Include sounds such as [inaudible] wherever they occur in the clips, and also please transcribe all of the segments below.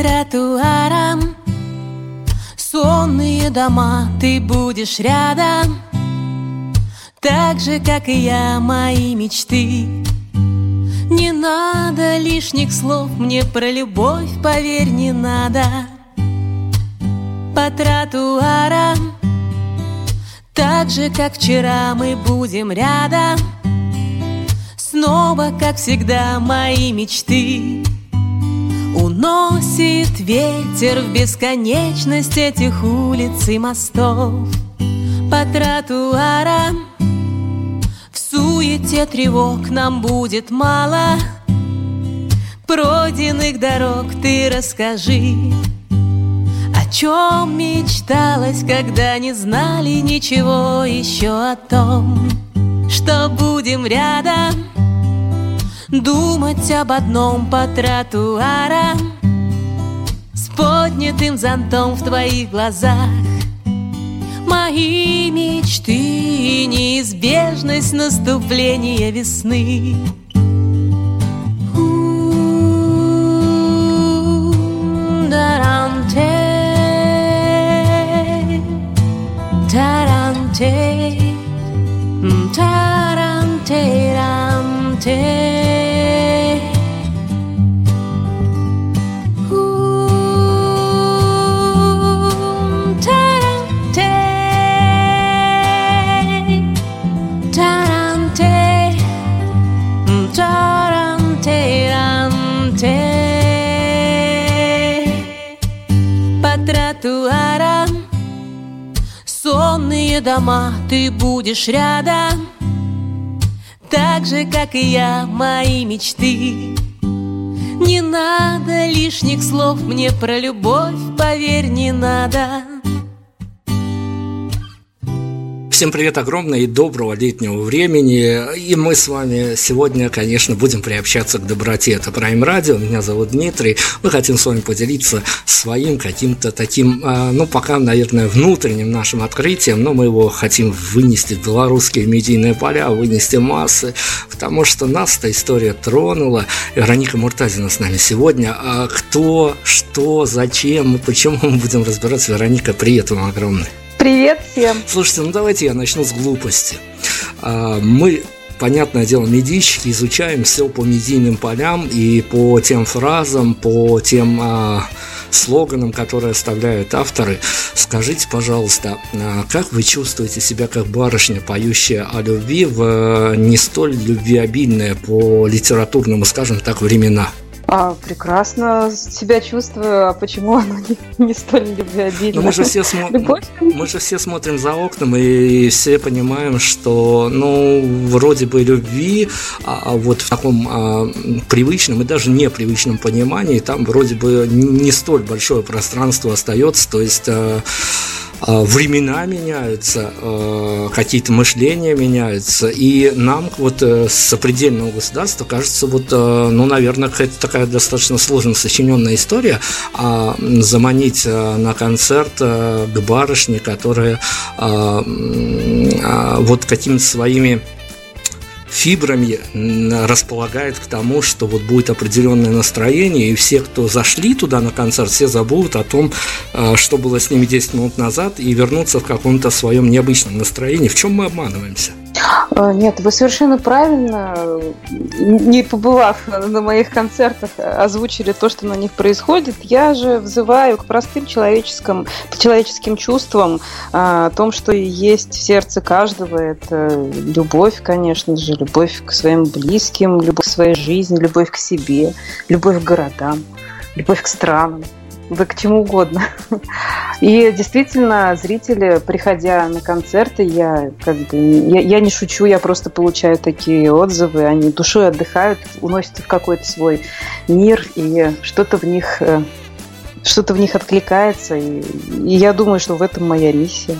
Тротуарам Сонные дома, ты будешь рядом. Так же, как и я, мои мечты. Не надо лишних слов мне про любовь, поверь, не надо. По тротуарам. Так же, как вчера, мы будем рядом. Снова, как всегда, мои мечты Уносит ветер в бесконечность этих улиц и мостов. По тротуарам В суете тревог нам будет мало. Пройденных дорог ты расскажи О чем мечталось, когда не знали ничего еще о том Что будем рядом Думать об одном по тротуарам С поднятым зонтом в твоих глазах. Мои мечты и неизбежность наступления весны. Таранте, таранте, таранте, Сонные дома, ты будешь рядом Так же, как и я, мои мечты. Не надо лишних слов мне про любовь, поверь, не надо Всем привет огромное и доброго летнего времени. И мы с вами сегодня, конечно, будем приобщаться к доброте. Это Prime Radio, меня зовут Дмитрий. Мы хотим с вами поделиться своим каким-то таким, а, ну, пока, наверное, внутренним нашим открытием, но мы его хотим вынести в белорусские медийные поля, вынести массы, потому что нас эта история тронула. Вероника Муртазина с нами сегодня. А кто, что, зачем, почему мы будем разбираться. Вероника, привет вам огромное. Привет всем! Слушайте, ну давайте я начну с глупости. А, мы понятное дело, медийщики изучаем все по медийным полям и по тем фразам, по тем а, слоганам, которые оставляют авторы. Скажите, пожалуйста, а как вы чувствуете себя как барышня, поющая о любви в не столь любвеобильные по литературному, скажем так, времена? А, прекрасно себя чувствую, а почему оно не, не столь любвеобильно? Ну, мы же все смотрим, мы же все смотрим за окном и все понимаем, что, ну, вроде бы любви, а, а вот в таком а, привычном и даже непривычном понимании там вроде бы не столь большое пространство остается, то есть а, времена меняются, а, какие-то мышления меняются, и нам вот э, с сопредельного государства кажется, вот, э, ну, наверное, какая-то такая достаточно сложно сочиненная история, а заманить э, на концерт к барышне, которая вот какими-то своими фибрами располагает к тому, что вот будет определенное настроение, и все, кто зашли туда на концерт, все забудут о том, а, что было с ними 10 минут назад, и вернуться в каком-то своем необычном настроении. В чем мы обманываемся? А, нет, вы совершенно правильно, не побывав на моих концертах, озвучили то, что на них происходит. Я же взываю к простым человеческим, человеческим чувствам, а, о том, что есть в сердце каждого. Это любовь, конечно же, любовь к своим близким, любовь к своей жизни, любовь к себе, любовь к городам, любовь к странам. Да к чему угодно. [laughs] И действительно, зрители, приходя на концерты, я как бы я, я не шучу, я просто получаю такие отзывы, они душой отдыхают, уносятся в какой-то свой мир, и что-то в них э, что-то в них откликается, и, и я думаю, что в этом моя миссия.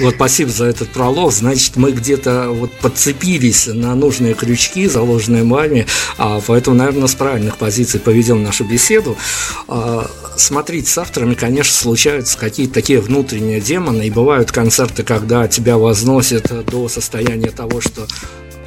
Вот спасибо за этот пролог. Значит, мы где-то вот подцепились на нужные крючки, заложенные вами, а, поэтому, наверное, с правильных позиций поведем нашу беседу. А, смотрите, с авторами, конечно, случаются какие-то такие внутренние демоны, и бывают концерты, когда тебя возносят до состояния того, что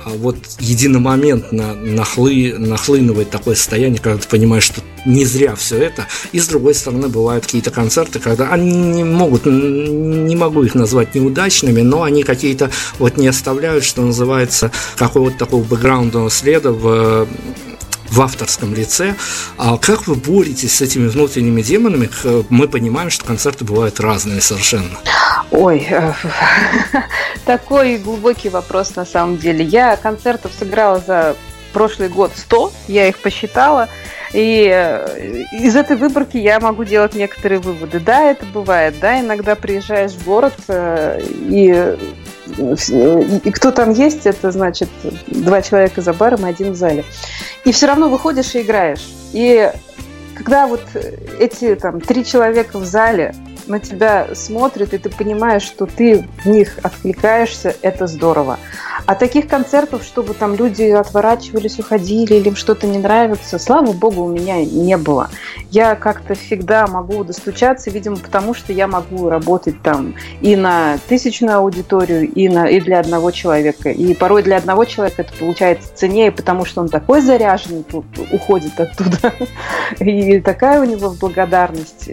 вот единомоментно нахлы, нахлынывает такое состояние, когда ты понимаешь, что не зря все это. И с другой стороны, бывают какие-то концерты, когда они не могут, не могу их назвать неудачными, но они какие-то вот не оставляют, что называется, какого-то такого бэкграундного следа в в авторском лице. А как вы боретесь с этими внутренними демонами? Мы понимаем, что концерты бывают разные совершенно. Ой, э, [laughs] такой глубокий вопрос на самом деле. Я концертов сыграла за прошлый год 100, я их посчитала. И э, из этой выборки я могу делать некоторые выводы. Да, это бывает. Да, иногда приезжаешь в город э, и и кто там есть, это значит два человека за баром один в зале. И все равно выходишь и играешь. И когда вот эти там три человека в зале на тебя смотрят, и ты понимаешь, что ты в них откликаешься, это здорово. А таких концертов, чтобы там люди отворачивались, уходили, или им что-то не нравится, слава богу, у меня не было. Я как-то всегда могу достучаться, видимо, потому что я могу работать там и на тысячную аудиторию, и, на, и для одного человека. И порой для одного человека это получается ценнее, потому что он такой заряженный тут уходит оттуда. [laughs] И такая у него благодарность.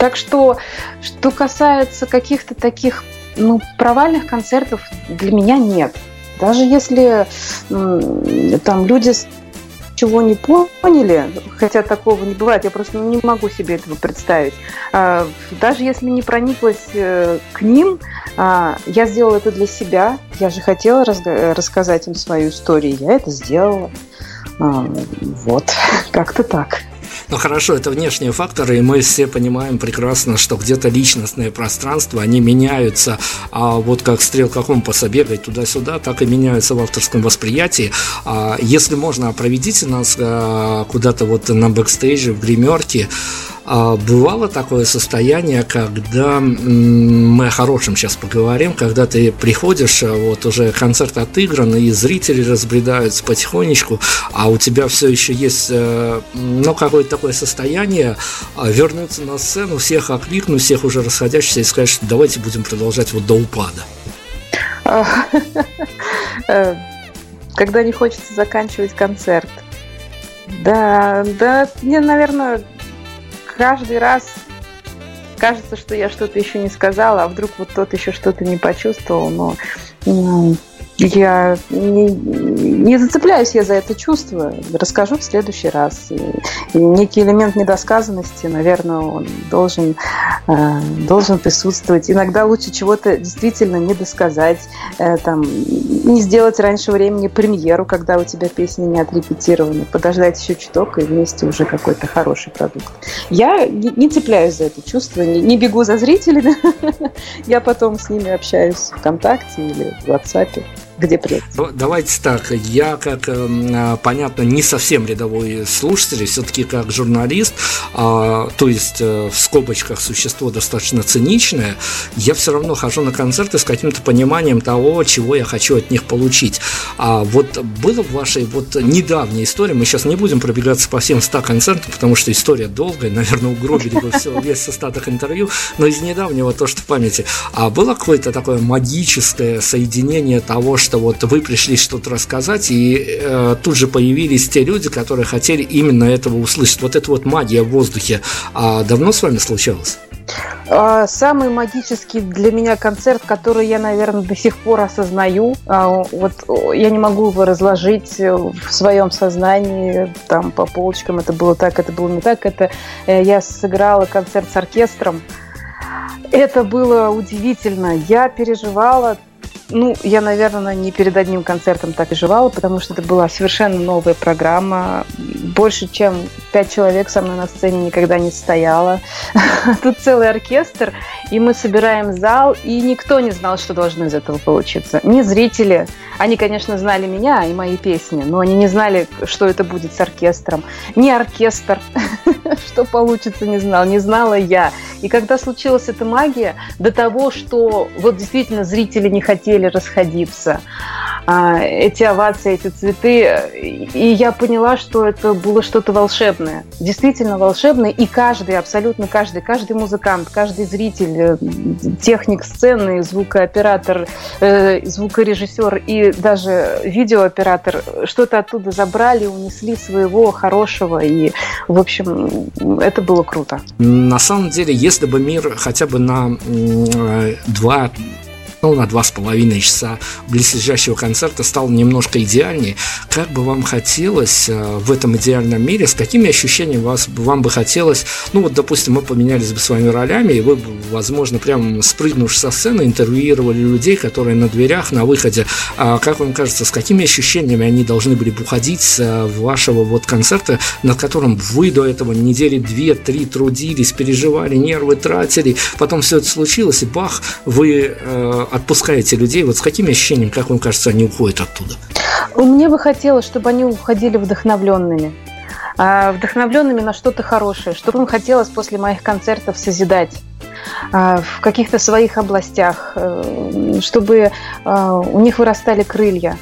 Так что, что касается каких-то таких ну, провальных концертов, для меня нет. Даже если там люди чего не поняли, хотя такого не бывает, я просто не могу себе этого представить. А, даже если не прониклась э, к ним, а, я сделала это для себя. Я же хотела рассказать им свою историю, я это сделала. А, вот, [laughs] как-то так. Ну хорошо, это внешние факторы, и мы все понимаем прекрасно, что где-то личностные пространства, они меняются, а вот как стрелка компаса бегает туда-сюда, так и меняются в авторском восприятии. А если можно, проведите нас а, куда-то вот на бэкстейже, в гримерке, а бывало такое состояние, когда мы о хорошем сейчас поговорим, когда ты приходишь, а вот уже концерт отыгран, и зрители разбредаются потихонечку, а у тебя все еще есть э, ну, какое-то такое состояние а вернуться на сцену, всех окликнуть, всех уже расходящихся и сказать, что давайте будем продолжать вот до упада. [laughs] Э, когда не хочется заканчивать концерт. Да, да, мне, наверное, каждый раз кажется, что я что-то еще не сказала, а вдруг вот тот еще что-то не почувствовал, но я не, не зацепляюсь я за это чувство. Расскажу в следующий раз. И, некий элемент недосказанности, наверное, он должен, э, должен присутствовать. Иногда лучше чего-то действительно не досказать, э, там, не сделать раньше времени премьеру, когда у тебя песни не отрепетированы, подождать еще чуток и вместе уже какой-то хороший продукт. Я не, не цепляюсь за это чувство, не, не бегу за зрителями. [laughs] Я потом с ними общаюсь ВКонтакте или в WhatsApp где привет? Давайте так, я как, эм, а, понятно, не совсем рядовой слушатель, все-таки как журналист, а, то есть э, в скобочках существо достаточно циничное, я все равно хожу на концерты с каким-то пониманием того, чего я хочу от них получить. А вот было в вашей вот недавней истории, мы сейчас не будем пробегаться по всем 100 концертам, потому что история долгая, наверное, угробили бы все, [laughs] весь остаток интервью, но из недавнего то, что в памяти. А было какое-то такое магическое соединение того, что что вот вы пришли что-то рассказать, и э, тут же появились те люди, которые хотели именно этого услышать. Вот эта вот магия в воздухе. А давно с вами случалось? А, самый магический для меня концерт, который я, наверное, до сих пор осознаю, а, вот я не могу его разложить в своем сознании, там по полочкам это было так, это было не так, это э, я сыграла концерт с оркестром, это было удивительно. Я переживала ну, я, наверное, не перед одним концертом так переживала, потому что это была совершенно новая программа. Больше, чем пять человек со мной на сцене никогда не стояло. [laughs] Тут целый оркестр, и мы собираем зал, и никто не знал, что должно из этого получиться. Ни зрители, они, конечно, знали меня и мои песни, но они не знали, что это будет с оркестром. Ни оркестр, [laughs] что получится, не знал, не знала я. И когда случилась эта магия, до того, что вот действительно зрители не хотели расходиться, а, эти овации, эти цветы, и я поняла, что это было что-то волшебное, действительно волшебное, и каждый, абсолютно каждый, каждый музыкант, каждый зритель, э, техник сцены, звукооператор, э, звукорежиссер и даже видеооператор что-то оттуда забрали, унесли своего хорошего, и, в общем, это было круто. На самом деле, если бы мир хотя бы на э, два ну, на два с половиной часа близлежащего концерта стал немножко идеальнее. Как бы вам хотелось э, в этом идеальном мире, с какими ощущениями вас, вам бы хотелось, ну вот, допустим, мы поменялись бы с вами ролями, и вы бы, возможно, прям спрыгнув со сцены, интервьюировали людей, которые на дверях, на выходе. А как вам кажется, с какими ощущениями они должны были бы уходить с э, вашего вот концерта, над которым вы до этого недели две-три трудились, переживали, нервы тратили, потом все это случилось, и бах, вы э, отпускаете людей, вот с какими ощущениями, как вам кажется, они уходят оттуда? Мне бы хотелось, чтобы они уходили вдохновленными а, вдохновленными на что-то хорошее, чтобы им хотелось после моих концертов созидать а, в каких-то своих областях, э, чтобы а, у них вырастали крылья,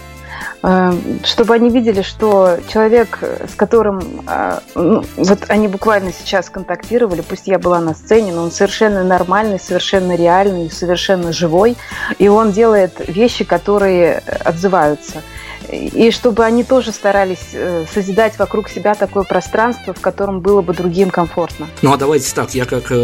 чтобы они видели, что человек, с которым э, ну, вот они буквально сейчас контактировали, пусть я была на сцене, но он совершенно нормальный, совершенно реальный, совершенно живой, и он делает вещи, которые отзываются – и чтобы они тоже старались э, созидать вокруг себя такое пространство, в котором было бы другим комфортно. Ну а давайте так, я как э,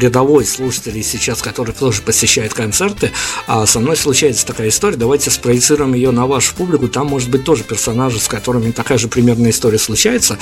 рядовой слушатель сейчас, который тоже посещает концерты, а со мной случается такая история, давайте спроецируем ее на вашу публику, там может быть тоже персонажи, с которыми такая же примерная история случается.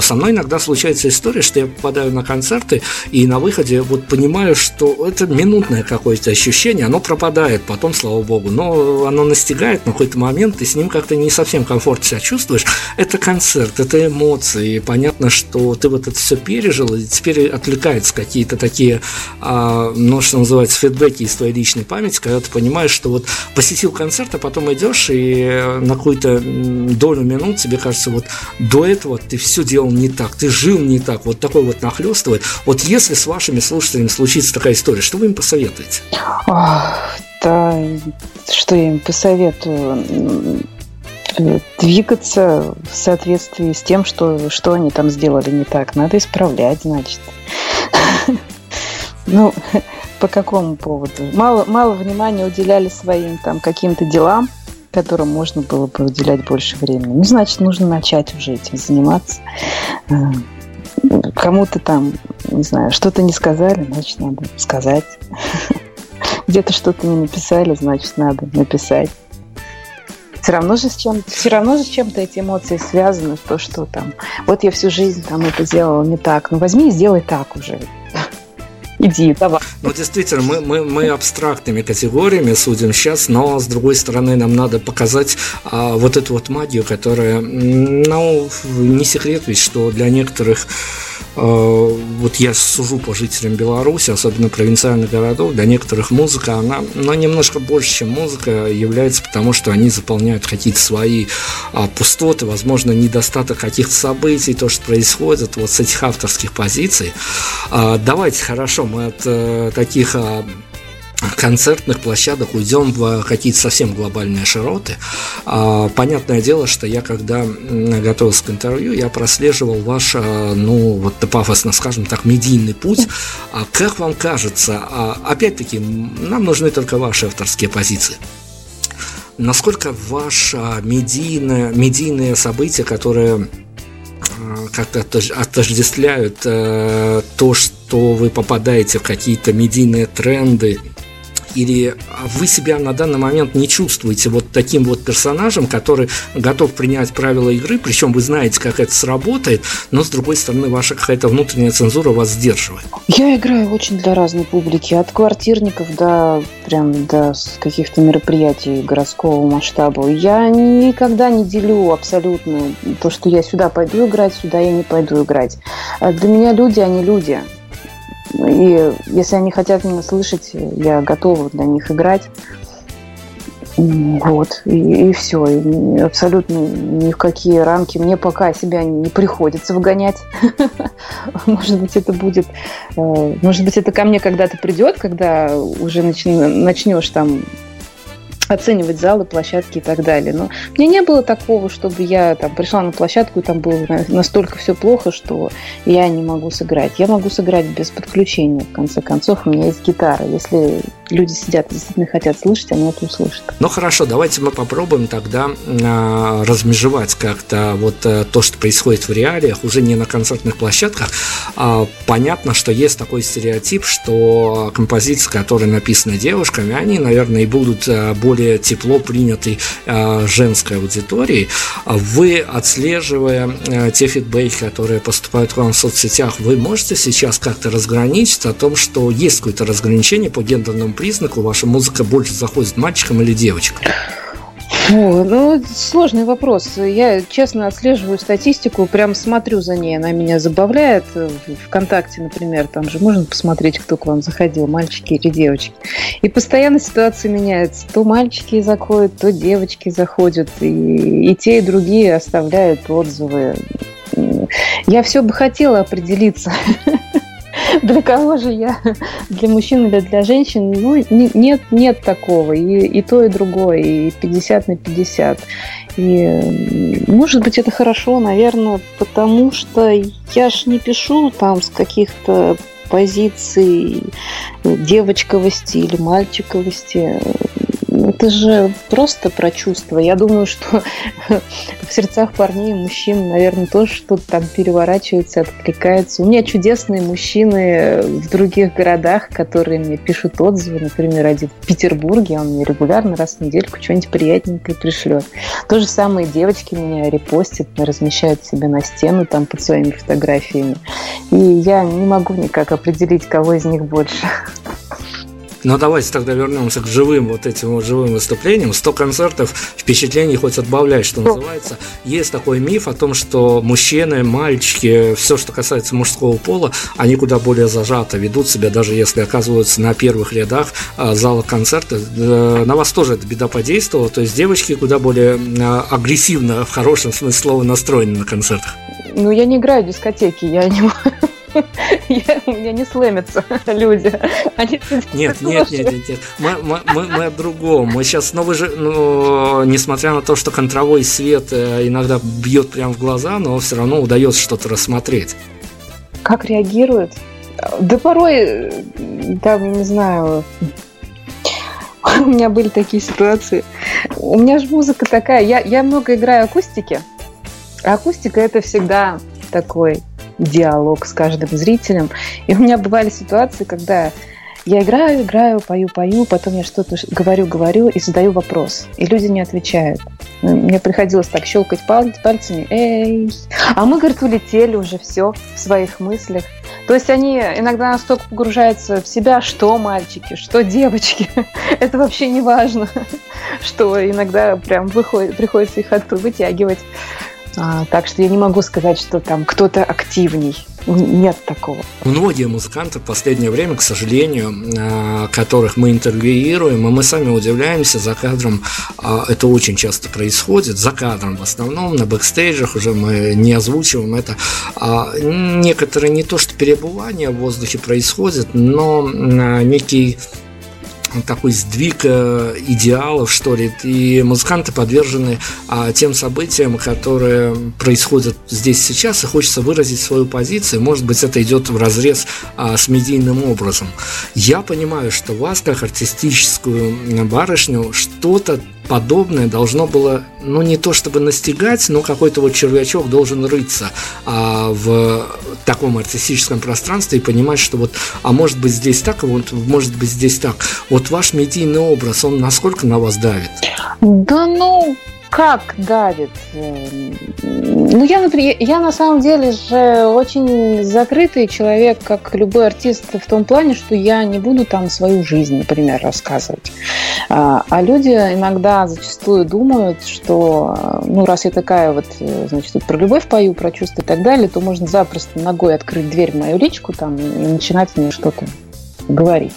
Со мной иногда случается история, что я попадаю на концерты и на выходе вот понимаю, что это минутное какое-то ощущение, оно пропадает потом, слава богу, но оно настигает на какой-то момент, и с ним как-то не совсем комфортно себя чувствуешь, это концерт, это эмоции. И понятно, что ты вот это все пережил, и теперь отвлекаются какие-то такие, а, ну, что называется, фидбэки из твоей личной памяти, когда ты понимаешь, что вот посетил концерт, а потом идешь, и на какую-то долю минут тебе кажется, вот до этого ты все делал не так, ты жил не так, вот такой вот нахлестывает. Вот если с вашими слушателями случится такая история, что вы им посоветуете? да, что я им посоветую? Двигаться в соответствии с тем, что, что они там сделали не так. Надо исправлять, значит. [laughs] Ну, [laughs] по какому поводу? Мало, мало внимания уделяли своим там каким-то делам, которым можно было бы уделять больше времени. Ну, значит, нужно начать уже этим заниматься. Э, кому-то там, не знаю, что-то не сказали, значит, надо сказать. [laughs] Где-то что-то не написали, значит, надо написать все равно же с чем все равно же с чем-то эти эмоции связаны, то, что там, вот я всю жизнь там это делала не так, ну возьми и сделай так уже. [laughs] Иди, давай. Ну, действительно, мы, мы, мы абстрактными категориями судим сейчас, но, с другой стороны, нам надо показать а, вот эту вот магию, которая, ну, не секрет ведь, что для некоторых Э, вот я сужу по жителям Беларуси, особенно провинциальных городов, для некоторых музыка, она ну, немножко больше, чем музыка является, потому что они заполняют какие-то свои а, пустоты, возможно, недостаток каких-то событий, то, что происходит вот с этих авторских позиций. А, давайте, хорошо, мы от а, таких а, концертных площадок уйдем в какие-то совсем глобальные широты. А, понятное дело, что я, когда готовился к интервью, я прослеживал ваш, а, ну, вот пафосно скажем так, медийный путь. Как вам кажется, опять-таки, нам нужны только ваши авторские позиции. Насколько ваше медийное, медийные события, которые как-то отождествляют э, то, что вы попадаете в какие-то медийные тренды или вы себя на данный момент не чувствуете вот таким вот персонажем, который готов принять правила игры, причем вы знаете, как это сработает, но с другой стороны ваша какая-то внутренняя цензура вас сдерживает? Я играю очень для разной публики, от квартирников до прям до каких-то мероприятий городского масштаба. Я никогда не делю абсолютно то, что я сюда пойду играть, сюда я не пойду играть. А для меня люди, они люди. И если они хотят меня слышать, я готова для них играть. Вот, и, и все. И абсолютно ни в какие рамки мне пока себя не приходится выгонять. [laughs] Может быть, это будет... Э, может быть, это ко мне когда-то придет, когда уже начнешь там оценивать залы, площадки и так далее. Но мне не было такого, чтобы я там пришла на площадку и там было настолько все плохо, что я не могу сыграть. Я могу сыграть без подключения, в конце концов, у меня есть гитара. Если люди сидят действительно хотят слышать, они это услышат. Ну хорошо, давайте мы попробуем тогда э, размежевать как-то вот э, то, что происходит в реалиях, уже не на концертных площадках. А, понятно, что есть такой стереотип, что композиции, которые написаны девушками, они, наверное, и будут э, более тепло приняты э, женской аудиторией. Вы, отслеживая э, те фидбэки, которые поступают к вам в соцсетях, вы можете сейчас как-то разграничить о том, что есть какое-то разграничение по гендерному признаку ваша музыка больше заходит мальчикам или девочкам? О, ну, сложный вопрос. Я честно отслеживаю статистику, прям смотрю за ней, она меня забавляет. Вконтакте, например, там же можно посмотреть, кто к вам заходил, мальчики или девочки. И постоянно ситуация меняется. То мальчики заходят, то девочки заходят, и, и те, и другие оставляют отзывы. Я все бы хотела определиться [laughs] [laughs] для кого же я? Для мужчин или для женщин? Ну, нет, нет такого. И, и то, и другое. И 50 на 50. И, может быть, это хорошо, наверное, потому что я ж не пишу там с каких-то позиций девочковости или мальчиковости это же просто про чувства. Я думаю, что [laughs] в сердцах парней и мужчин, наверное, тоже что-то там переворачивается, откликается. У меня чудесные мужчины в других городах, которые мне пишут отзывы. Например, один в Петербурге, он мне регулярно раз в недельку что-нибудь приятненькое пришлет. То же самое девочки меня репостят, размещают себе на стену там под своими фотографиями. И я не могу никак определить, кого из них больше. [laughs] Но давайте тогда вернемся к живым вот этим вот живым выступлениям. 100 концертов, впечатлений хоть отбавляй, что называется. Есть такой миф о том, что мужчины, мальчики, все, что касается мужского пола, они куда более зажато ведут себя, даже если оказываются на первых рядах а, зала концерта. Э, на вас тоже эта беда подействовала, то есть девочки куда более а, агрессивно, в хорошем смысле слова, настроены на концертах. Ну, я не играю в дискотеки, я не я, у меня не слэмятся люди. Они нет, нет, нет, нет, нет. Мы, мы, мы, мы о другом. Мы сейчас, ну вы же, ну, несмотря на то, что контровой свет э, иногда бьет прямо в глаза, но все равно удается что-то рассмотреть. Как реагируют? Да порой, там, не знаю, у меня были такие ситуации. У меня же музыка такая, я, я много играю акустики, акустика это всегда такой диалог с каждым зрителем. И у меня бывали ситуации, когда я играю, играю, пою, пою, потом я что-то говорю, говорю и задаю вопрос. И люди не отвечают. Мне приходилось так щелкать пальцами. Эй! А мы, говорит, улетели уже все в своих мыслях. То есть они иногда настолько погружаются в себя, что мальчики, что девочки. [laughs] Это вообще не важно. [laughs] Что иногда прям выходит, приходится их оттуда вытягивать. А, так что я не могу сказать, что там кто-то активней. Нет такого. Многие музыканты в последнее время, к сожалению, а, которых мы интервьюируем, и мы сами удивляемся за кадром, а, это очень часто происходит, за кадром в основном, на бэкстейджах уже мы не озвучиваем это. Некоторые не то что перебывание в воздухе происходит, но некий такой сдвиг э, идеалов, что ли, и музыканты подвержены а, тем событиям, которые происходят здесь сейчас, и хочется выразить свою позицию, может быть, это идет в разрез а, с медийным образом. Я понимаю, что вас, как артистическую барышню, что-то подобное должно было, ну не то чтобы настигать, но какой-то вот червячок должен рыться а, в таком артистическом пространстве и понимать, что вот, а может быть здесь так, а вот может быть здесь так. Вот ваш медийный образ, он насколько на вас давит? Да ну, как давит? Ну, я, например, я на самом деле же очень закрытый человек, как любой артист, в том плане, что я не буду там свою жизнь, например, рассказывать. А, а люди иногда зачастую думают, что, ну, раз я такая вот, значит, тут про любовь пою, про чувства и так далее, то можно запросто ногой открыть дверь в мою личку там и начинать мне что-то говорить.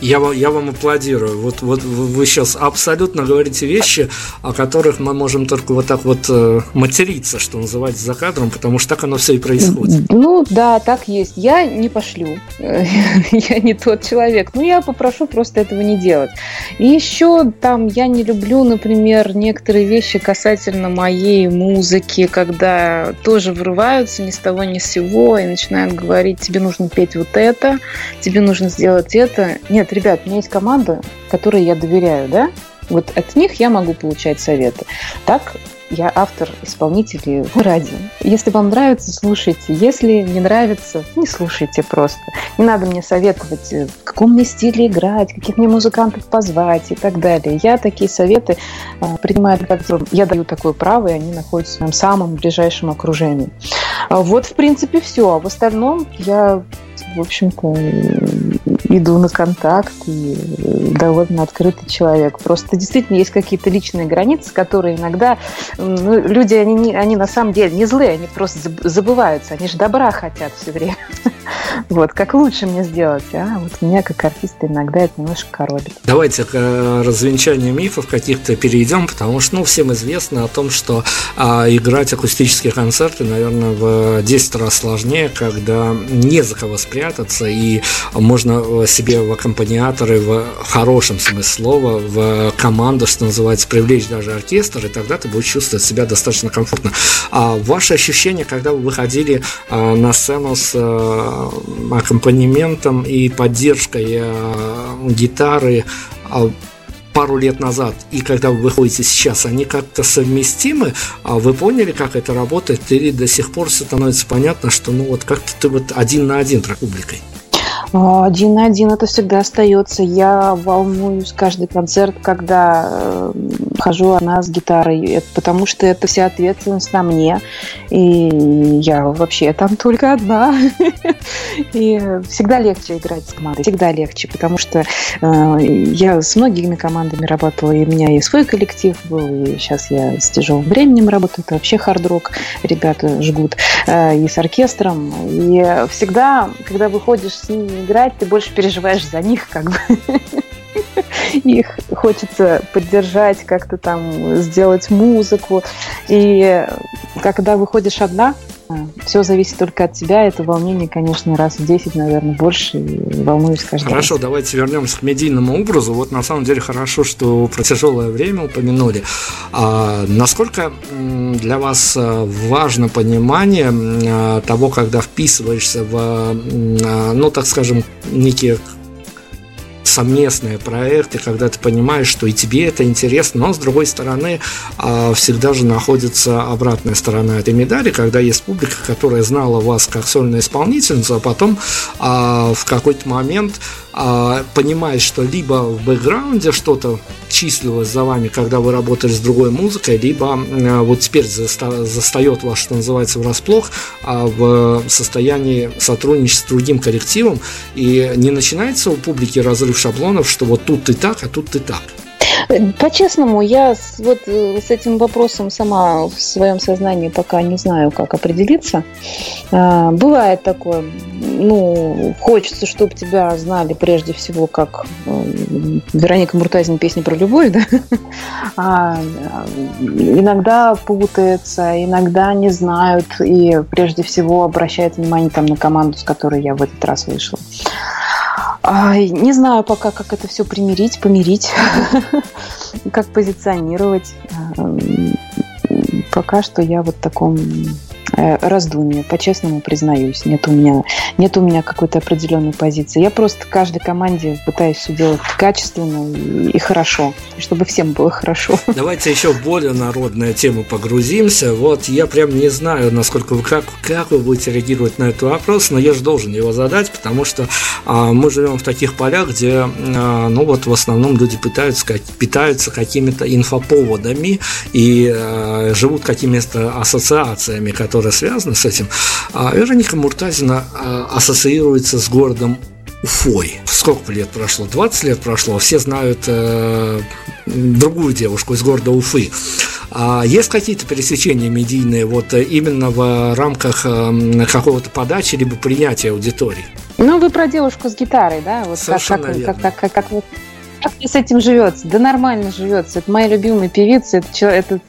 Я, я вам аплодирую. Вот, вот вы сейчас абсолютно говорите вещи, о которых мы можем только вот так вот э, материться, что называется, за кадром, потому что так оно все и происходит. Ну да, так есть. Я не пошлю. [laughs] я не тот человек. Ну, я попрошу просто этого не делать. И еще там я не люблю, например, некоторые вещи касательно моей музыки, когда тоже врываются ни с того ни с сего и начинают говорить, тебе нужно петь вот это, тебе нужно сделать это. Нет, нет, ребят, у меня есть команда, которой я доверяю, да? Вот от них я могу получать советы. Так я автор, исполнитель радио. Если вам нравится, слушайте. Если не нравится, не слушайте просто. Не надо мне советовать, э, в каком мне стиле играть, каких мне музыкантов позвать и так далее. Я такие советы э, принимаю, как я даю такое право, и они находятся в моем самом ближайшем окружении. А вот, в принципе, все. А в остальном я в общем-то, иду на контакт и довольно открытый человек. Просто действительно есть какие-то личные границы, которые иногда ну, люди, они, не, они на самом деле не злые, они просто забываются, они же добра хотят все время. [laughs] Вот, как лучше мне сделать, а? Вот меня, как артиста, иногда это немножко коробит. Давайте к э, развенчанию мифов каких-то перейдем, потому что, ну, всем известно о том, что а, играть акустические концерты, наверное, в 10 раз сложнее, когда не за кого спрятаться, и можно э, себе в аккомпаниаторы в хорошем смысле слова, в команду, что называется, привлечь даже оркестр, и тогда ты будешь чувствовать себя достаточно комфортно. А ваши ощущения, когда вы выходили а, на сцену с а, аккомпанементом и поддержкой а, гитары пару лет назад и когда вы выходите сейчас, они как-то совместимы, а вы поняли, как это работает, или до сих пор становится понятно, что ну вот как-то ты вот один на один с публикой? Один на один это всегда остается. Я волнуюсь каждый концерт, когда э, хожу одна с гитарой, потому что это вся ответственность на мне. И я вообще там только одна. [laughs] И всегда легче играть с командой, всегда легче, потому что э, я с многими командами работала, и у меня и свой коллектив был, и сейчас я с тяжелым временем работаю, это вообще хард-рок, ребята жгут, э, и с оркестром. И всегда, когда выходишь с ними играть, ты больше переживаешь за них, как бы. [laughs] Их хочется поддержать, как-то там сделать музыку. И когда выходишь одна, все зависит только от тебя. Это волнение, конечно, раз в 10, наверное, больше. И волнуюсь каждый Хорошо, раз. давайте вернемся к медийному образу. Вот на самом деле хорошо, что про тяжелое время упомянули. А насколько для вас э, важно понимание э, того, когда вписываешься в, э, ну, так скажем, некие совместные проекты, когда ты понимаешь, что и тебе это интересно, но с другой стороны а, всегда же находится обратная сторона этой медали, когда есть публика, которая знала вас как сольную исполнительницу, а потом а, в какой-то момент а, понимает, что либо в бэкграунде что-то числилось за вами, когда вы работали с другой музыкой, либо а, вот теперь заста- застает вас, что называется, врасплох а в состоянии сотрудничества с другим коллективом, и не начинается у публики разрыв шаблонов, что вот тут ты так, а тут ты так. По-честному, я вот э, с этим вопросом сама в своем сознании пока не знаю, как определиться. А, бывает такое, ну, хочется, чтобы тебя знали прежде всего как э, Вероника Муртазин песни про любовь, да? [laughs] А, иногда путается, иногда не знают и прежде всего обращают внимание там на команду, с которой я в этот раз вышла. Не знаю пока, как это все примирить, помирить, [laughs] как позиционировать. Пока что я вот в таком э, раздумья, по-честному признаюсь. Нет у меня, нет у меня какой-то определенной позиции. Я просто каждой команде пытаюсь все делать качественно и, хорошо, чтобы всем было хорошо. [laughs] Давайте еще более народная тема погрузимся. Вот я прям не знаю, насколько вы как, как вы будете реагировать на этот вопрос, но я же должен его задать, потому что а, мы живем в таких полях, где а, ну вот в основном люди пытаются, как, питаются какими-то инфоповодами и а, живут какими-то ассоциациями, которые связаны с этим. А Вероника Муртазина а, ассоциируется с городом Уфой. Сколько лет прошло? 20 лет прошло. Все знают э, другую девушку из города Уфы. А есть какие-то пересечения медийные вот э, именно в рамках э, какого-то подачи либо принятия аудитории? Ну, вы про девушку с гитарой, да? Вот Совершенно как, как, как, как, как, как, как, как с этим живется? Да нормально живется. Это моя любимая певица. Это, это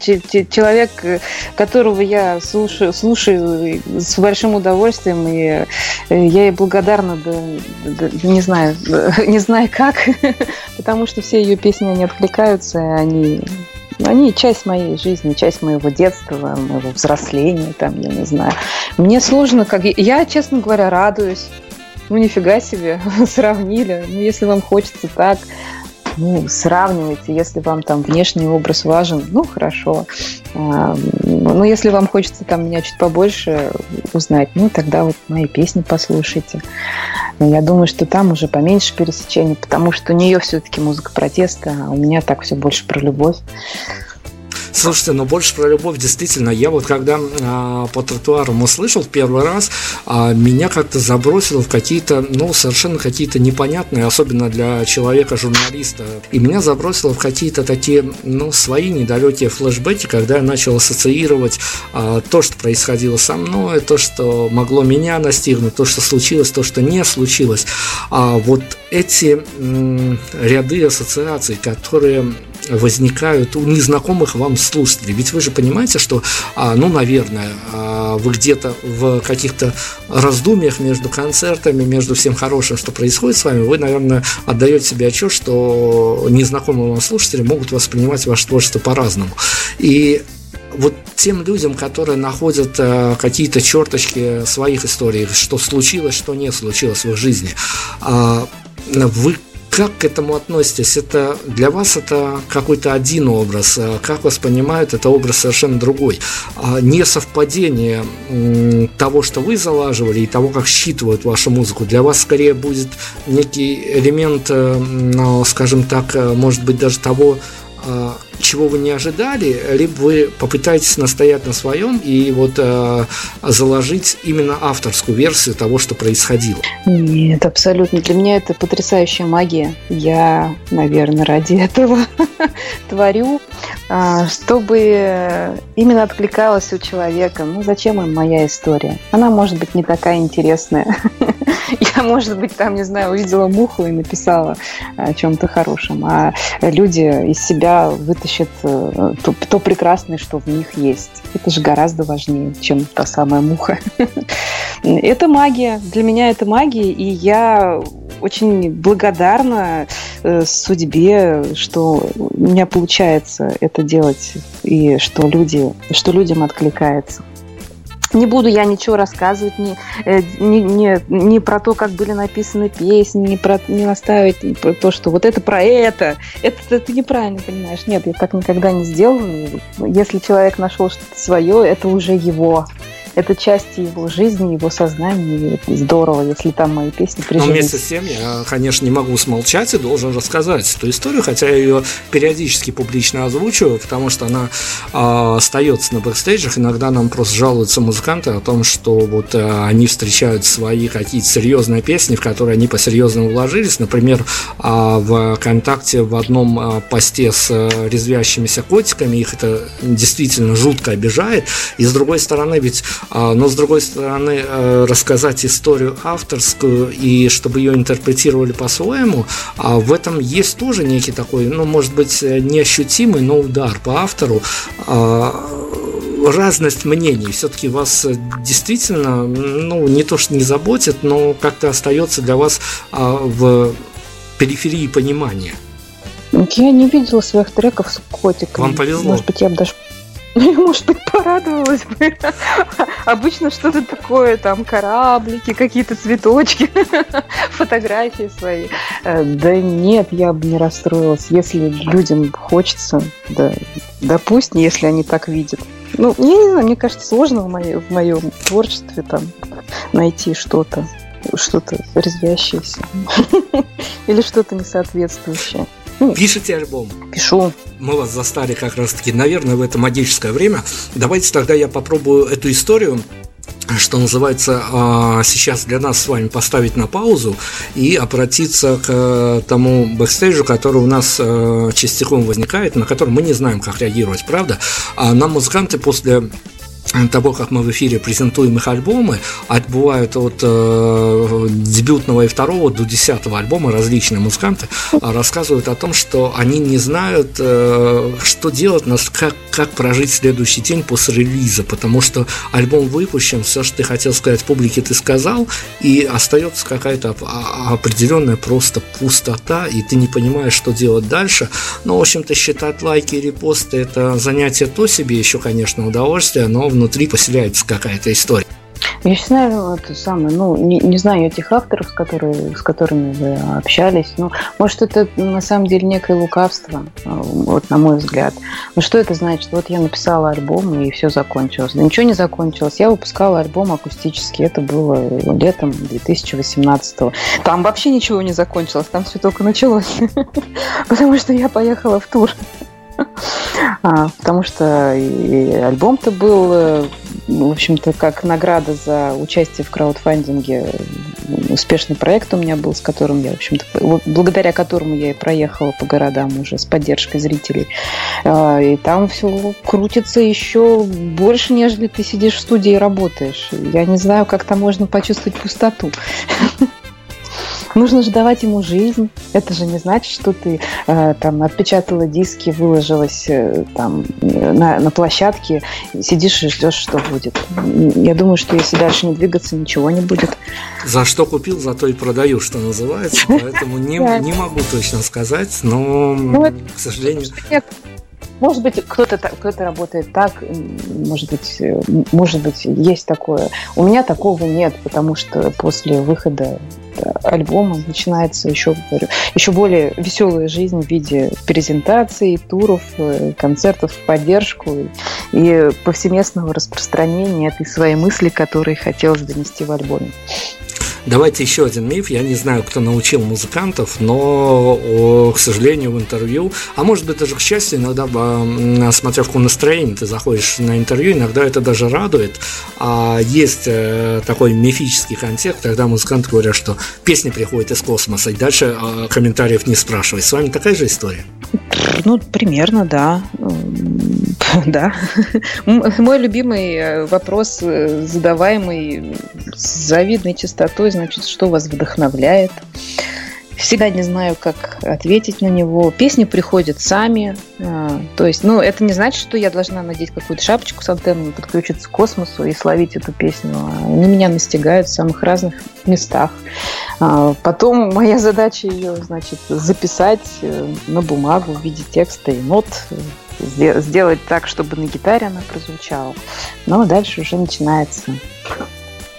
человек, э, которого я слушаю, слушаю с большим удовольствием. И э, я ей благодарна, да, да, не знаю, [laughs] не знаю как, [laughs] потому что все ее песни не откликаются, они они часть моей жизни, часть моего детства, моего взросления, там, я не знаю. Мне сложно, как я, честно говоря, радуюсь. Ну, нифига себе, [laughs] сравнили. Ну, если вам хочется так, ну, сравнивайте, если вам там внешний образ важен, ну, хорошо. А, ну, если вам хочется там меня чуть побольше узнать, ну, тогда вот мои песни послушайте. Но я думаю, что там уже поменьше пересечений, потому что у нее все-таки музыка протеста, а у меня так все больше про любовь. Слушайте, но больше про любовь действительно. Я вот когда а, по тротуарам услышал первый раз, а, меня как-то забросило в какие-то, ну, совершенно какие-то непонятные, особенно для человека-журналиста. И меня забросило в какие-то такие, ну, свои недалекие флешбеки, когда я начал ассоциировать а, то, что происходило со мной, то, что могло меня настигнуть, то, что случилось, то, что не случилось. А вот эти м, ряды ассоциаций, которые возникают у незнакомых вам слушателей. Ведь вы же понимаете, что, а, ну, наверное, а, вы где-то в каких-то раздумьях между концертами, между всем хорошим, что происходит с вами, вы, наверное, отдаете себе отчет, что незнакомые вам слушатели могут воспринимать ваше творчество по-разному. И вот тем людям, которые находят э, какие-то черточки своих историй, что случилось, что не случилось в их жизни, э, вы как к этому относитесь? Это для вас это какой-то один образ, а как вас понимают, это образ совершенно другой. А не совпадение того, что вы залаживали, и того, как считывают вашу музыку, для вас скорее будет некий элемент, э, ну, скажем так, э, может быть даже того, а, чего вы не ожидали, либо вы попытаетесь настоять на своем и вот э, заложить именно авторскую версию того, что происходило. Нет, абсолютно. Для меня это потрясающая магия. Я, наверное, ради этого [laughs] творю, а, чтобы именно откликалась у человека. Ну, зачем им моя история? Она может быть не такая интересная. [laughs] [laughs] Я, может быть, там, не знаю, увидела муху и написала о чем-то хорошем, а люди из себя вытащат э, то, то прекрасное, что в них есть. Это же гораздо важнее, чем та самая муха. [laughs] Это магия. Для меня это магия, и я очень благодарна э, судьбе, что у меня получается это делать, и что люди, что людям откликается. Не буду я ничего рассказывать, не, э, не, не, не про то, как были написаны песни, не, про, не наставить про то, что вот это про это. Это ты неправильно понимаешь. Нет, я так никогда не сделаю. Если человек нашел что-то свое, это уже его это часть его жизни, его сознания. И здорово, если там мои песни прижались. Но вместе с тем я, конечно, не могу смолчать и должен рассказать эту историю, хотя я ее периодически публично озвучиваю, потому что она э, остается на бэкстейджах. Иногда нам просто жалуются музыканты о том, что вот э, они встречают свои какие-то серьезные песни, в которые они по-серьезному вложились. Например, э, в ВКонтакте в одном э, посте с э, резвящимися котиками их это действительно жутко обижает. И с другой стороны, ведь но, с другой стороны, э, рассказать историю авторскую и чтобы ее интерпретировали по-своему, а в этом есть тоже некий такой, ну, может быть, неощутимый, но удар по автору а, разность мнений все-таки вас действительно, ну, не то что не заботит, но как-то остается для вас в периферии понимания. Я не видела своих треков с котиком. Вам повезло. Может быть, я бы даже Ну, я, может быть, порадовалась бы. Обычно что-то такое, там, кораблики, какие-то цветочки, фотографии свои. Э, да нет, я бы не расстроилась. Если людям хочется, да, да пусть, если они так видят. Ну, я не знаю, мне кажется, сложно в, моей, в моем творчестве там найти что-то, что-то резвящееся [laughs] или что-то несоответствующее. Ну, Пишете альбом? Пишу. Мы вас застали как раз-таки, наверное, в это магическое время. Давайте тогда я попробую эту историю что называется, а, сейчас для нас с вами поставить на паузу и обратиться к тому бэкстейджу, который у нас а, частенько возникает, на котором мы не знаем, как реагировать, правда? А нам музыканты после того, как мы в эфире презентуем их альбомы, отбывают от э, дебютного и второго до десятого альбома различные музыканты рассказывают о том, что они не знают, э, что делать, как, как прожить следующий день после релиза, потому что альбом выпущен, все, что ты хотел сказать публике, ты сказал, и остается какая-то определенная просто пустота, и ты не понимаешь, что делать дальше. Но, в общем-то, считать лайки и репосты – это занятие то себе еще, конечно, удовольствие, но внутри поселяется какая-то история. Я знаю, это самое, ну, не, не знаю этих авторов, с, которые, с которыми вы общались. Ну, может, это на самом деле некое лукавство, э, вот на мой взгляд. Ну, что это значит? Вот я написала альбом, и все закончилось. Да ничего не закончилось. Я выпускала альбом акустический. Это было летом 2018 -го. Там вообще ничего не закончилось, там все только началось. [laughs] Потому что я поехала в тур. А, потому что и альбом-то был, э, в общем-то, как награда за участие в краудфандинге. Успешный проект у меня был, с которым я, в общем-то, благодаря которому я и проехала по городам уже с поддержкой зрителей. А, и там все крутится еще больше, нежели ты сидишь в студии и работаешь. Я не знаю, как там можно почувствовать пустоту. [laughs] Нужно же давать ему жизнь. Это же не значит, что ты э, там отпечатала диски, выложилась э, там на, на площадке, сидишь и ждешь, что будет. Я думаю, что если дальше не двигаться, ничего не будет. За что купил, за то и продаю, что называется. [laughs] Поэтому не, не могу точно сказать, но, ну, к сожалению... Может быть, кто-то кто работает так, может быть, э, может быть, есть такое. У меня такого нет, потому что после выхода альбома начинается еще, говорю, еще более веселая жизнь в виде презентаций, туров, э, концертов поддержку и повсеместного распространения этой своей мысли, которые хотелось донести в альбоме. Давайте еще один миф. Я не знаю, кто научил музыкантов, но, к сожалению, в интервью, а может быть даже к счастью, иногда, смотря в каком ты заходишь на интервью, иногда это даже радует. А есть э, такой мифический контекст, когда музыканты говорят, что песни приходят из космоса, и дальше а, комментариев не спрашивай. С вами такая же история? Ну, примерно, да. [laughs] Да. [laughs] Мой любимый э, вопрос, э, задаваемый с завидной частотой, значит, что вас вдохновляет? Всегда не знаю, как ответить на него. Песни приходят сами. А, то есть, ну, это не значит, что я должна надеть какую-то шапочку с антенной, подключиться к космосу и словить эту песню. Они меня настигают в самых разных местах. А, потом моя задача ее, значит, записать э, на бумагу в виде текста и нот, сделать так, чтобы на гитаре она прозвучала. Но дальше уже начинается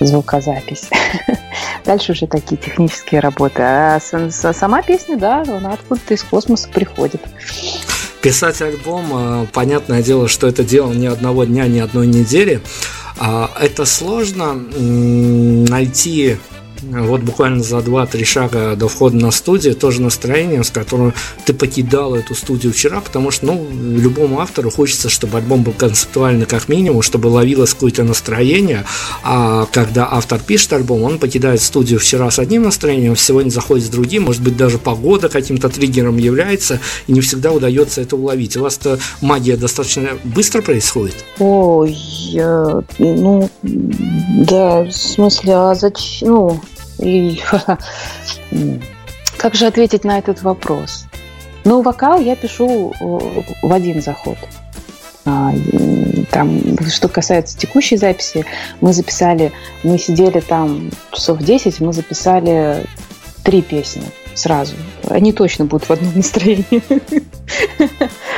звукозапись. [laughs] Дальше уже такие технические работы. А сама песня, да, она откуда-то из космоса приходит. Писать альбом, э, понятное дело, что это дело ни одного дня, ни одной недели. А, это сложно найти вот буквально за 2-3 шага до входа на студию тоже настроение, с которым ты покидал эту студию вчера, потому что, ну, любому автору хочется, чтобы альбом был концептуальный как минимум, чтобы ловилось какое-то настроение, а когда автор пишет альбом, он покидает студию вчера с одним настроением, сегодня заходит с другим, может быть, даже погода каким-то триггером является, и не всегда удается это уловить. У вас-то магия достаточно быстро происходит? Ой, я, ну, да, в смысле, а зачем, ну, и [laughs] как же ответить на этот вопрос? Ну, вокал я пишу в один заход. А, там, что касается текущей записи, мы записали, мы сидели там часов 10, мы записали три песни сразу. Они точно будут в одном [laughs] настроении.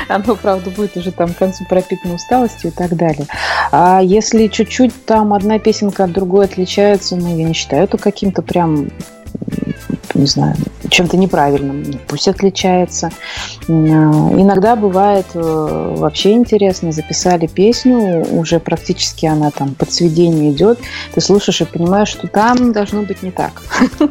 Оно, правда, будет уже там к концу пропитано усталостью и так далее. А если чуть-чуть там одна песенка от другой отличается, ну, я не считаю это каким-то прям не знаю, чем-то неправильным. Пусть отличается. Э, иногда бывает э, вообще интересно. Записали песню, уже практически она там под сведение идет. Ты слушаешь и понимаешь, что там должно быть не так. [laughs]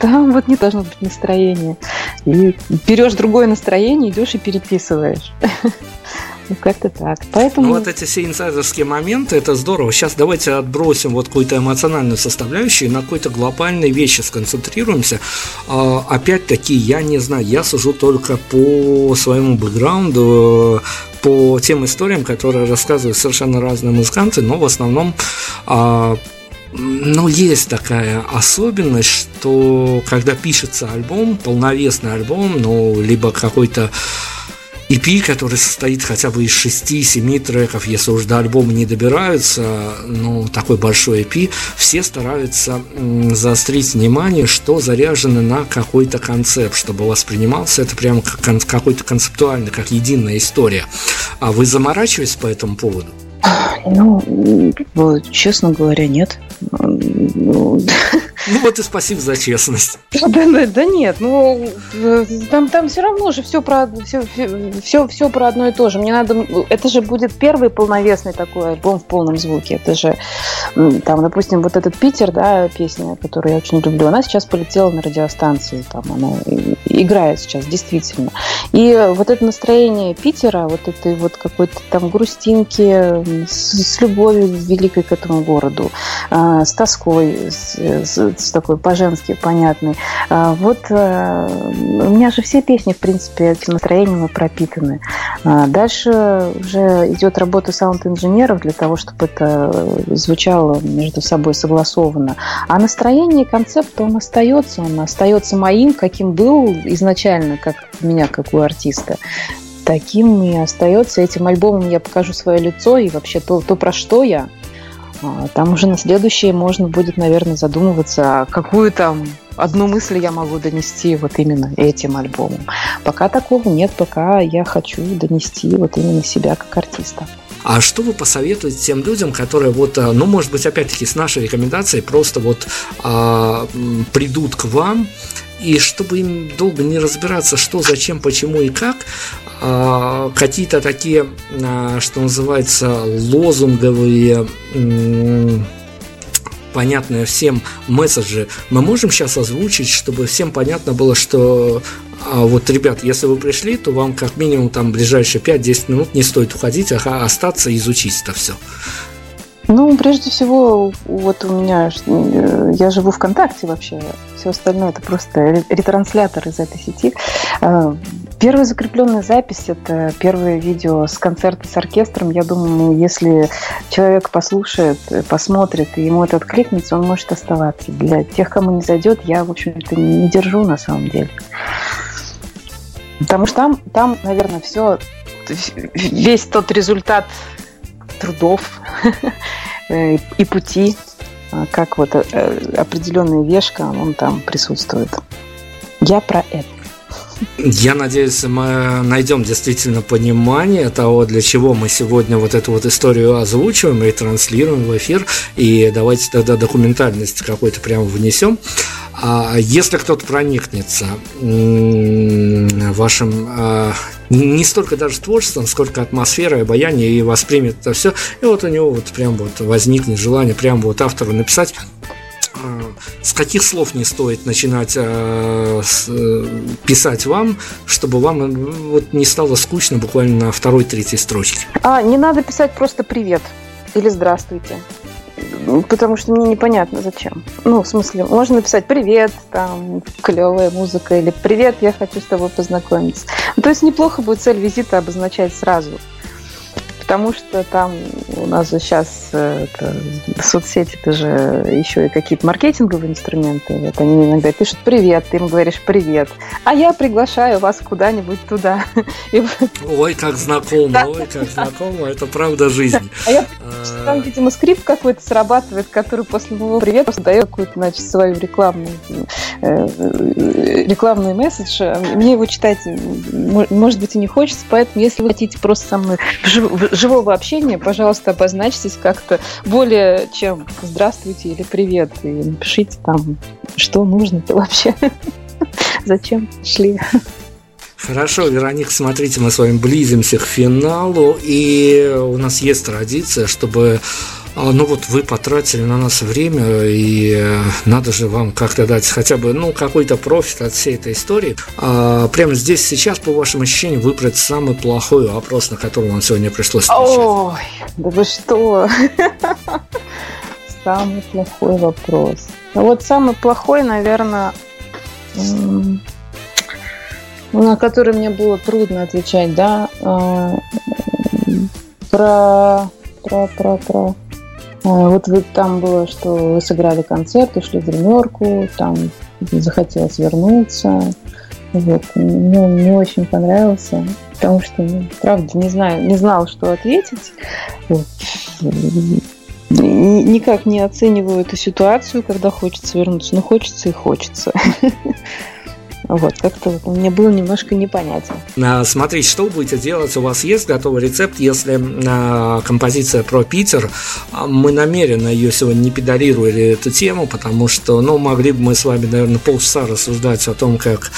Там вот не должно быть настроения. И берешь другое настроение, идешь и переписываешь. [laughs] Ну, как-то так. Поэтому... Ну, вот эти все инсайдерские моменты, это здорово. Сейчас давайте отбросим вот какую-то эмоциональную составляющую и на какой-то глобальной вещи сконцентрируемся. А, опять-таки, я не знаю, я сужу только по своему бэкграунду, по тем историям, которые рассказывают совершенно разные музыканты, но в основном а, ну, есть такая особенность, что когда пишется альбом, полновесный альбом, ну, либо какой-то EP, который состоит хотя бы из 6-7 треков, если уж до альбома не добираются, ну, такой большой EP, все стараются заострить внимание, что заряжено на какой-то концепт, чтобы воспринимался это прямо как какой-то концептуальный, как единая история. А вы заморачиваетесь по этому поводу? Ну, честно говоря, нет. Ну, вот и спасибо за честность. Да, да, да нет, ну там, там все равно же все про все, все, все про одно и то же. Мне надо, это же будет первый полновесный такой альбом в полном звуке. Это же там, допустим, вот этот Питер, да, песня, которую я очень люблю, она сейчас полетела на радиостанции, там она играет сейчас, действительно. И вот это настроение Питера, вот этой вот какой-то там грустинки, с, с любовью великой к этому городу, э, с тоской, с, с, с такой по-женски понятной. Э, вот э, у меня же все песни, в принципе, этим настроением пропитаны. Э, дальше уже идет работа саунд-инженеров для того, чтобы это звучало между собой согласованно. А настроение и концепт, он остается, он остается моим, каким был изначально, как меня, как у артиста таким и остается. Этим альбомом я покажу свое лицо и вообще то, то про что я. А, там уже на следующее можно будет, наверное, задумываться, какую там одну мысль я могу донести вот именно этим альбомом. Пока такого нет, пока я хочу донести вот именно себя как артиста. А что вы посоветуете тем людям, которые вот, а, ну, может быть, опять-таки с нашей рекомендацией просто вот а, придут к вам и чтобы им долго не разбираться, что, зачем, почему и как, а, какие-то такие, а, что называется, лозунговые понятные всем месседжи мы можем сейчас озвучить, чтобы всем понятно было, что а вот, ребят, если вы пришли, то вам как минимум там ближайшие 5-10 минут не стоит уходить, а остаться и изучить это все. Ну, прежде всего, вот у меня, э, я живу ВКонтакте вообще, все остальное это просто ретранслятор из этой сети. Э, первая закрепленная запись – это первое видео с концерта с оркестром. Я думаю, если человек послушает, посмотрит, и ему это откликнется, он может оставаться. Для тех, кому не зайдет, я, в общем-то, не держу на самом деле. Потому что там, там наверное, все, весь тот результат трудов [laughs] э, и пути, а, как вот э, определенная вешка, он там присутствует. Я про это. Я надеюсь, мы найдем действительно понимание того, для чего мы сегодня вот эту вот историю озвучиваем и транслируем в эфир. И давайте тогда документальность какой-то прямо внесем. А если кто-то проникнется вашим а, не столько даже творчеством, сколько атмосферой, обаянием и воспримет это все, и вот у него вот прям вот возникнет желание прям вот автору написать с каких слов не стоит начинать э, с, э, писать вам, чтобы вам э, вот не стало скучно буквально на второй, третьей строчке? А, не надо писать просто привет или здравствуйте. Потому что мне непонятно зачем. Ну, в смысле, можно написать привет, там, клевая музыка, или привет, я хочу с тобой познакомиться. Ну, то есть неплохо будет цель визита обозначать сразу. Потому что там у нас же сейчас э, это, соцсети, это же еще и какие-то маркетинговые инструменты. Вот они иногда пишут «Привет», ты им говоришь «Привет», а я приглашаю вас куда-нибудь туда. [laughs] Ой, как знакомо, ой, как знакомо, это правда жизнь. [laughs] А я а. там, видимо, скрипт какой-то срабатывает, который после моего привета дает какую-то, значит, свою рекламную, э, рекламный месседж. Мне его читать, может быть, и не хочется, поэтому, если вы хотите просто со мной живого общения, пожалуйста, обозначьтесь как-то более чем «здравствуйте» или «привет», и напишите там, что нужно-то вообще, [laughs] зачем шли. Хорошо, Вероника, смотрите, мы с вами близимся к финалу, и у нас есть традиция, чтобы а, ну вот вы потратили на нас время, и э, надо же вам как-то дать хотя бы, ну, какой-то профит от всей этой истории. А, прямо здесь сейчас, по вашим ощущениям, выбрать самый плохой вопрос, на который вам сегодня пришлось отвечать. Ой, да вы что? [laughs] Самый плохой вопрос. Ну вот самый плохой, наверное, на который мне было трудно отвечать, да, а, про, про, про, про. А, вот вы, там было, что вы сыграли концерт, ушли в гримерку, там захотелось вернуться. Вот. Мне он не очень понравился, потому что, ну, правда, не знаю, не знал, что ответить. Вот. Никак не оцениваю эту ситуацию, когда хочется вернуться. Ну, хочется и хочется. [laughs] Вот, как-то мне было немножко непонятно. А, смотрите, что вы будете делать? У вас есть готовый рецепт, если а, композиция про Питер, а, мы намеренно ее сегодня не педалировали эту тему, потому что, ну, могли бы мы с вами, наверное, полчаса рассуждать о том, как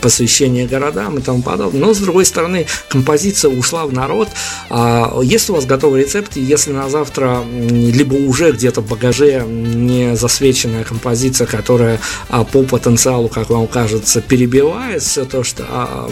посвящение городам и тому подобное. Но, с другой стороны, композиция ушла в народ. Есть у вас готовый рецепт, если на завтра либо уже где-то в багаже не засвеченная композиция, которая по потенциалу, как вам кажется, перебивает все то, что, а,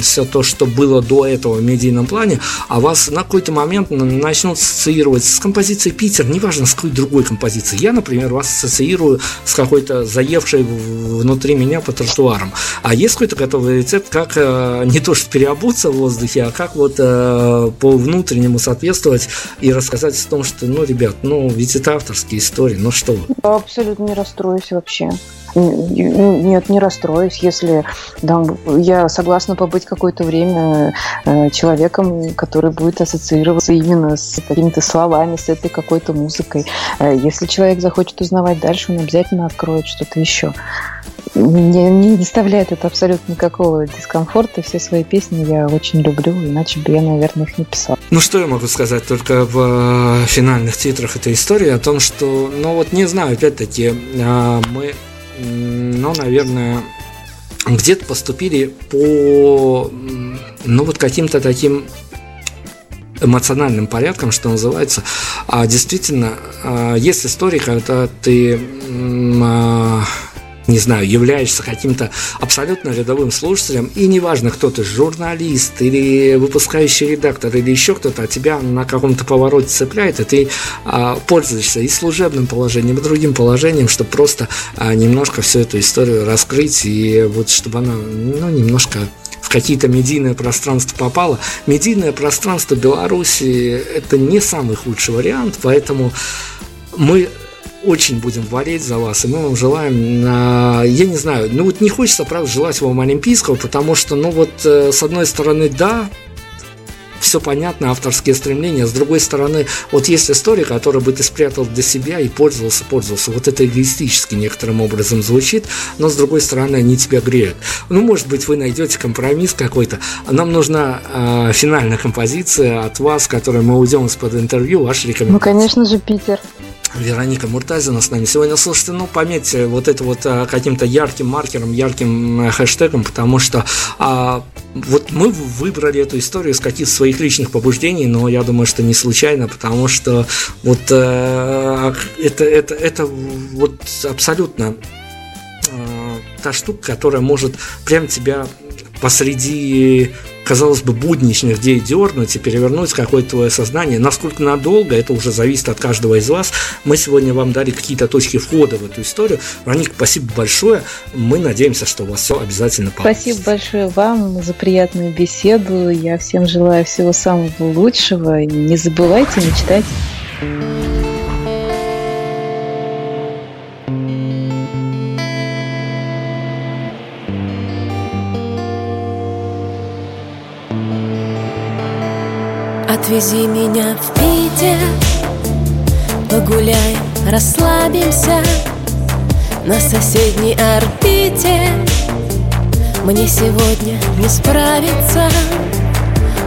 все то, что было до этого в медийном плане, а вас на какой-то момент начнут ассоциировать с композицией Питер, неважно с какой другой композицией. Я, например, вас ассоциирую с какой-то заевшей внутри меня по тротуарам. А есть какой-то готовый рецепт, как э, не то что переобуться в воздухе, а как вот э, по внутреннему соответствовать и рассказать о том, что, ну, ребят, ну, ведь это авторские истории, ну что вы. Абсолютно не расстроюсь вообще. Нет, не расстроюсь, если да, я согласна побыть какое-то время э, человеком, который будет ассоциироваться именно с какими-то словами, с этой какой-то музыкой. Э, если человек захочет узнавать дальше, он обязательно откроет что-то еще. Мне не доставляет это абсолютно никакого дискомфорта. Все свои песни я очень люблю, иначе бы я, наверное, их не писал. Ну, что я могу сказать только в э, финальных титрах этой истории о том, что, ну вот не знаю, опять-таки, мы ну, наверное, где-то поступили по, ну, вот каким-то таким эмоциональным порядком, что называется. А действительно, а, есть истории, когда ты а, не знаю, являешься каким-то абсолютно рядовым слушателем, и неважно, кто ты, журналист или выпускающий редактор или еще кто-то, а тебя на каком-то повороте цепляет, и ты а, пользуешься и служебным положением, и другим положением, чтобы просто а, немножко всю эту историю раскрыть, и вот чтобы она, ну, немножко в какие-то медийное пространство попало. Медийное пространство Беларуси – это не самый худший вариант, поэтому мы очень будем болеть за вас, и мы вам желаем, я не знаю, ну вот не хочется, правда, желать вам Олимпийского, потому что, ну вот, э, с одной стороны, да, все понятно, авторские стремления. С другой стороны, вот есть история, которую бы ты спрятал для себя и пользовался, пользовался. Вот это эгоистически некоторым образом звучит, но с другой стороны, они тебя греют. Ну, может быть, вы найдете компромисс какой-то. Нам нужна э, финальная композиция от вас, которой мы уйдем из-под интервью, ваш рекомендация. Ну, конечно же, Питер. Вероника Муртазина с нами сегодня. Слушайте, ну, пометьте вот это вот а, каким-то ярким маркером, ярким э, хэштегом, потому что а, вот мы выбрали эту историю из каких-то своих личных побуждений, но я думаю, что не случайно, потому что вот а, это, это, это вот абсолютно а, та штука, которая может прям тебя посреди казалось бы, будничных дей дернуть и перевернуть какое-то твое сознание. Насколько надолго, это уже зависит от каждого из вас. Мы сегодня вам дали какие-то точки входа в эту историю. Вероника, спасибо большое. Мы надеемся, что у вас все обязательно получится. Спасибо большое вам за приятную беседу. Я всем желаю всего самого лучшего. Не забывайте мечтать. Отвези меня в Питер. Погуляем, расслабимся На соседней орбите. Мне сегодня не справиться.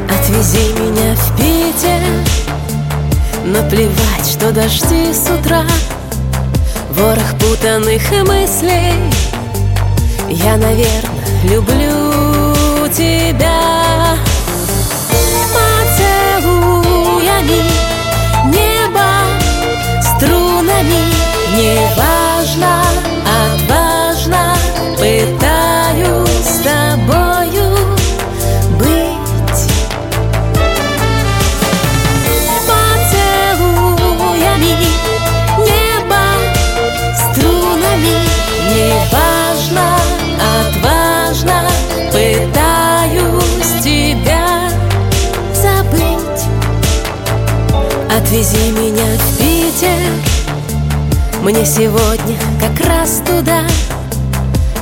Отвези меня в Питер. Наплевать, что дожди с утра. Ворох путанных мыслей. Я, наверное, люблю тебя Неважно, Мне сегодня как раз туда.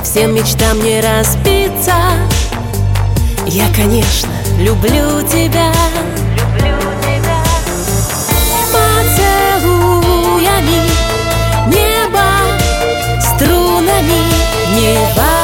Всем мечтам не разбиться. Я, конечно, люблю тебя. Поцелуями Небо струнами Неважно,